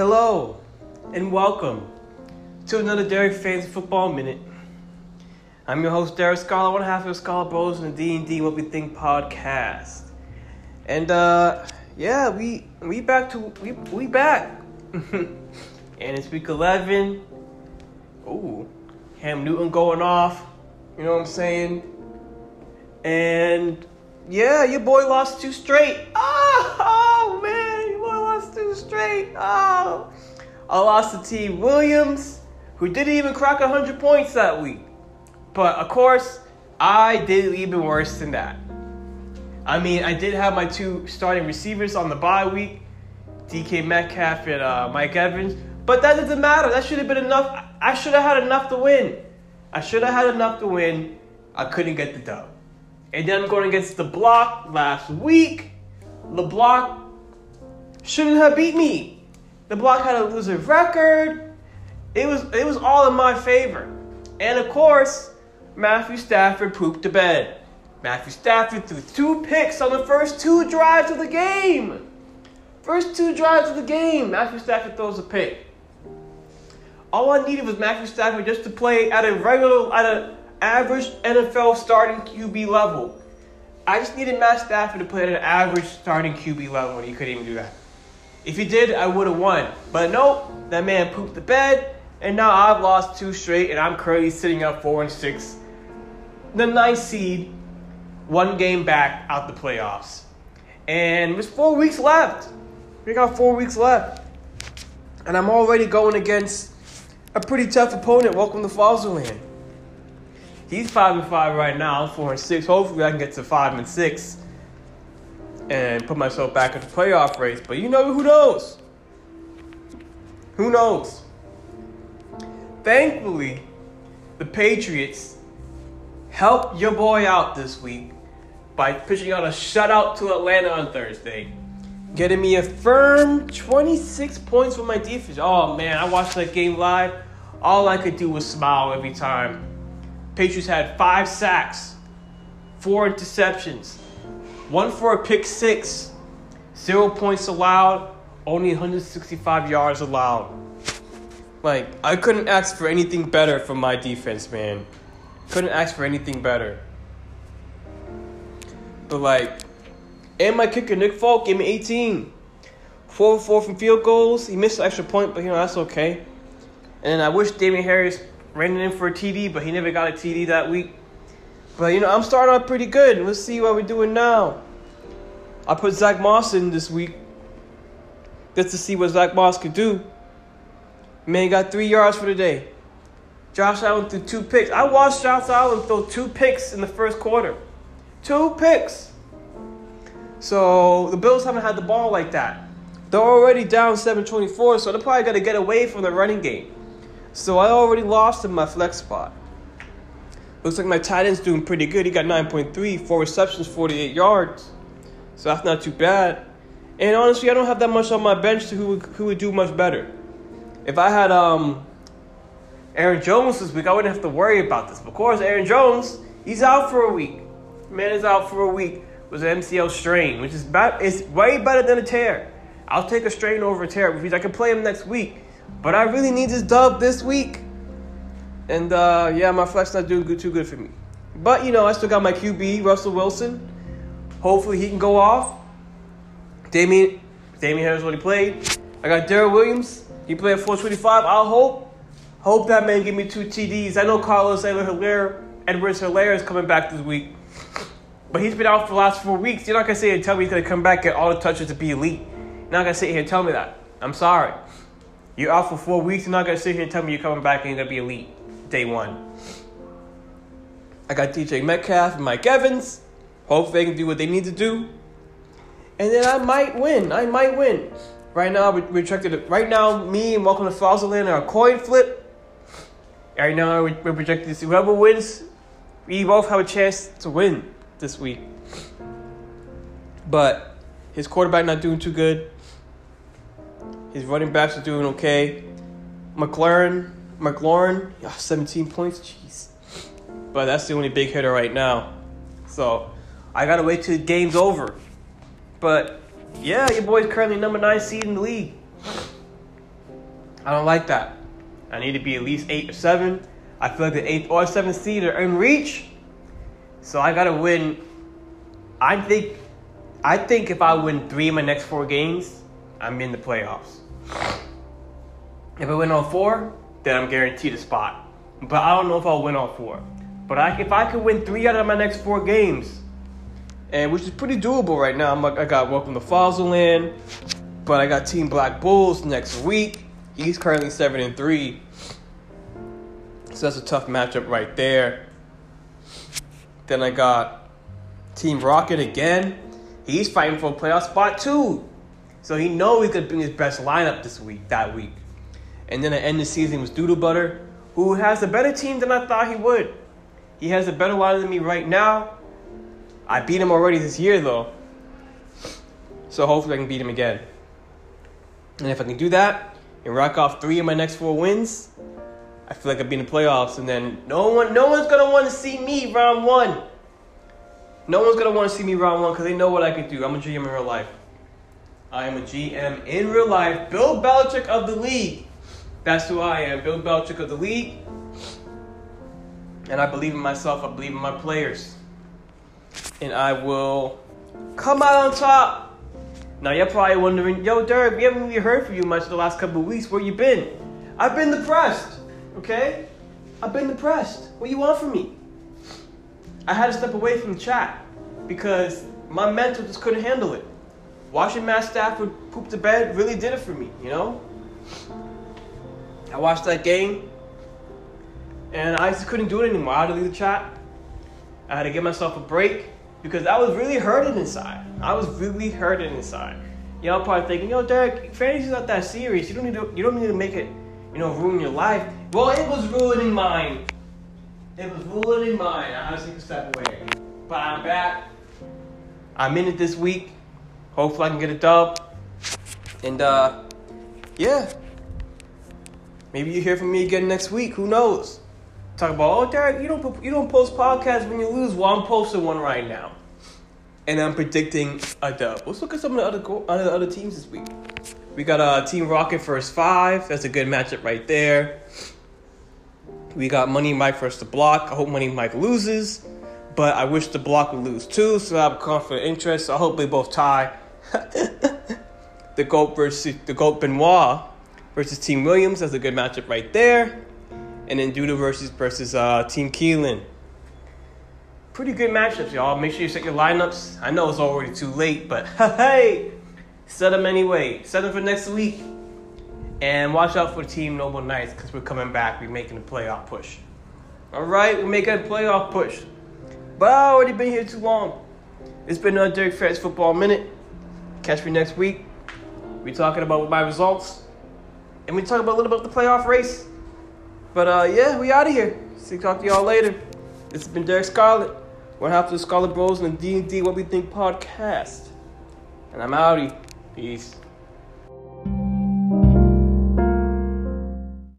Hello, and welcome to another Derek Fantasy Football Minute. I'm your host, Derek Scholar, one half of Scholar Bros and the D&D What We Think podcast. And, uh, yeah, we we back to, we, we back. and it's week 11. Ooh, Cam Newton going off, you know what I'm saying? And, yeah, your boy lost two straight. Oh man, your boy lost two straight. Oh. I lost to T. Williams, who didn't even crack 100 points that week. But of course, I did even worse than that. I mean, I did have my two starting receivers on the bye week, DK Metcalf and uh, Mike Evans, but that doesn't matter. That should have been enough. I should have had enough to win. I should have had enough to win. I couldn't get the dub. And then I'm going against the block last week. Block shouldn't have beat me. The block had a loser record. It was it was all in my favor. And of course, Matthew Stafford pooped the bed. Matthew Stafford threw two picks on the first two drives of the game. First two drives of the game, Matthew Stafford throws a pick. All I needed was Matthew Stafford just to play at a regular, at an average NFL starting QB level. I just needed Matt Stafford to play at an average starting QB level, and he couldn't even do that. If he did, I would have won. But nope, that man pooped the bed, and now I've lost two straight, and I'm currently sitting up four and six. The ninth seed, one game back out the playoffs. And there's four weeks left. We got four weeks left. And I'm already going against a pretty tough opponent. Welcome to Fozzleland. He's five and five right now, four and six. Hopefully I can get to five and six and put myself back in the playoff race. But you know, who knows? Who knows? Thankfully, the Patriots helped your boy out this week by pitching out a shutout to Atlanta on Thursday, getting me a firm 26 points with my defense. Oh man, I watched that game live. All I could do was smile every time. Patriots had five sacks, four interceptions, one for a pick six, zero points allowed, only 165 yards allowed. Like, I couldn't ask for anything better from my defense, man. Couldn't ask for anything better. But, like, and my kicker, Nick Folk, gave me 18. 4 for 4 from field goals. He missed an extra point, but, you know, that's okay. And I wish Damien Harris ran it in for a TD, but he never got a TD that week. But, you know, I'm starting out pretty good. Let's see what we're doing now. I put Zach Moss in this week just to see what Zach Moss could do. Man got three yards for the day. Josh Allen threw two picks. I watched Josh Allen throw two picks in the first quarter. Two picks. So the Bills haven't had the ball like that. They're already down 724, so they're probably going to get away from the running game. So I already lost in my flex spot. Looks like my tight end's doing pretty good. He got 9.3, four receptions, 48 yards. So that's not too bad. And honestly, I don't have that much on my bench who would, who would do much better. If I had um, Aaron Jones this week, I wouldn't have to worry about this. But of course, Aaron Jones, he's out for a week. Man is out for a week with an MCL strain, which is bad, it's way better than a tear. I'll take a strain over a tear, which means I can play him next week. But I really need this dub this week. And uh, yeah, my flex not doing good, too good for me. But you know, I still got my QB, Russell Wilson. Hopefully he can go off. Damien, Damien Harris already played. I got Darrel Williams. He played at 425. I'll hope, hope that man give me two TDs. I know Carlos Helaire, Edwards Helaire is coming back this week. But he's been out for the last four weeks. You're not gonna sit here and tell me he's gonna come back get all the touches to be elite. You're not gonna sit here and tell me that. I'm sorry. You're out for four weeks. You're not gonna sit here and tell me you're coming back and you're gonna be elite day one. I got DJ Metcalf and Mike Evans. Hopefully they can do what they need to do. And then I might win. I might win. Right now, we projected. Right now, me and Welcome to Fozzleland are a coin flip. Right now, we're projected to see whoever wins. We both have a chance to win this week. But his quarterback not doing too good. His running backs are doing okay. McLaurin, McLaurin, yeah, 17 points. Jeez. But that's the only big hitter right now. So I gotta wait till the game's over. But yeah, your boy's currently number nine seed in the league. I don't like that. I need to be at least eight or seven. I feel like the eighth or seventh seed are in reach. So I gotta win. I think I think if I win three of my next four games, I'm in the playoffs. If I win all four, then I'm guaranteed a spot. But I don't know if I'll win all four. But I, if I could win three out of my next four games, and which is pretty doable right now. I'm, I got Welcome to Fozzleland, but I got Team Black Bulls next week. He's currently seven and three, so that's a tough matchup right there. Then I got Team Rocket again. He's fighting for a playoff spot too, so he knows he's gonna bring his best lineup this week. That week, and then I end the season with Doodle Butter, who has a better team than I thought he would. He has a better lineup than me right now. I beat him already this year, though. So hopefully I can beat him again. And if I can do that and rock off three of my next four wins, I feel like I'll be in the playoffs. And then no one, no one's gonna want to see me round one. No one's gonna want to see me round one because they know what I can do. I'm a GM in real life. I am a GM in real life. Bill Belichick of the league. That's who I am. Bill Belichick of the league. And I believe in myself. I believe in my players and I will come out on top. Now you're probably wondering, yo, Derek, we haven't really heard from you much the last couple of weeks. Where you been? I've been depressed. Okay, I've been depressed. What you want from me? I had to step away from the chat because my mental just couldn't handle it. Watching Matt Stafford poop the bed really did it for me, you know? I watched that game and I just couldn't do it anymore. I had to leave the chat. I had to give myself a break because I was really hurting inside. I was really hurting inside. Y'all probably thinking, yo, Derek, fantasy's not that serious. You don't need to. You don't need to make it, you know, ruin your life. Well, it was ruining mine. It was ruining mine. I had to step away. But I'm back. I'm in it this week. Hopefully, I can get a dub. And uh, yeah. Maybe you hear from me again next week. Who knows? Talk about, oh, Derek, you don't you don't post podcasts when you lose. Well, I'm posting one right now, and I'm predicting a dub. Let's look at some of the other other, other teams this week. We got uh, Team Rocket first five. That's a good matchup right there. We got Money Mike versus the Block. I hope Money Mike loses, but I wish the Block would lose too. So I have confident interest. I hope they both tie. the Goat versus the Goat Benoit versus Team Williams. That's a good matchup right there and then Duda versus versus uh, Team Keelan. Pretty good matchups, y'all. Make sure you set your lineups. I know it's already too late, but hey, set them anyway. Set them for next week. And watch out for Team Noble Knights because we're coming back. We're making a playoff push. All right, we're making a playoff push. But I already been here too long. It's been another Derek Ferris Football Minute. Catch me next week. We talking about my results, and we talk about a little bit of the playoff race. But uh, yeah, we out of here. See, talk to y'all later. This has been Derek Scarlett. One half the Scarlet Bros and the D&D What We Think podcast. And I'm outie. Peace.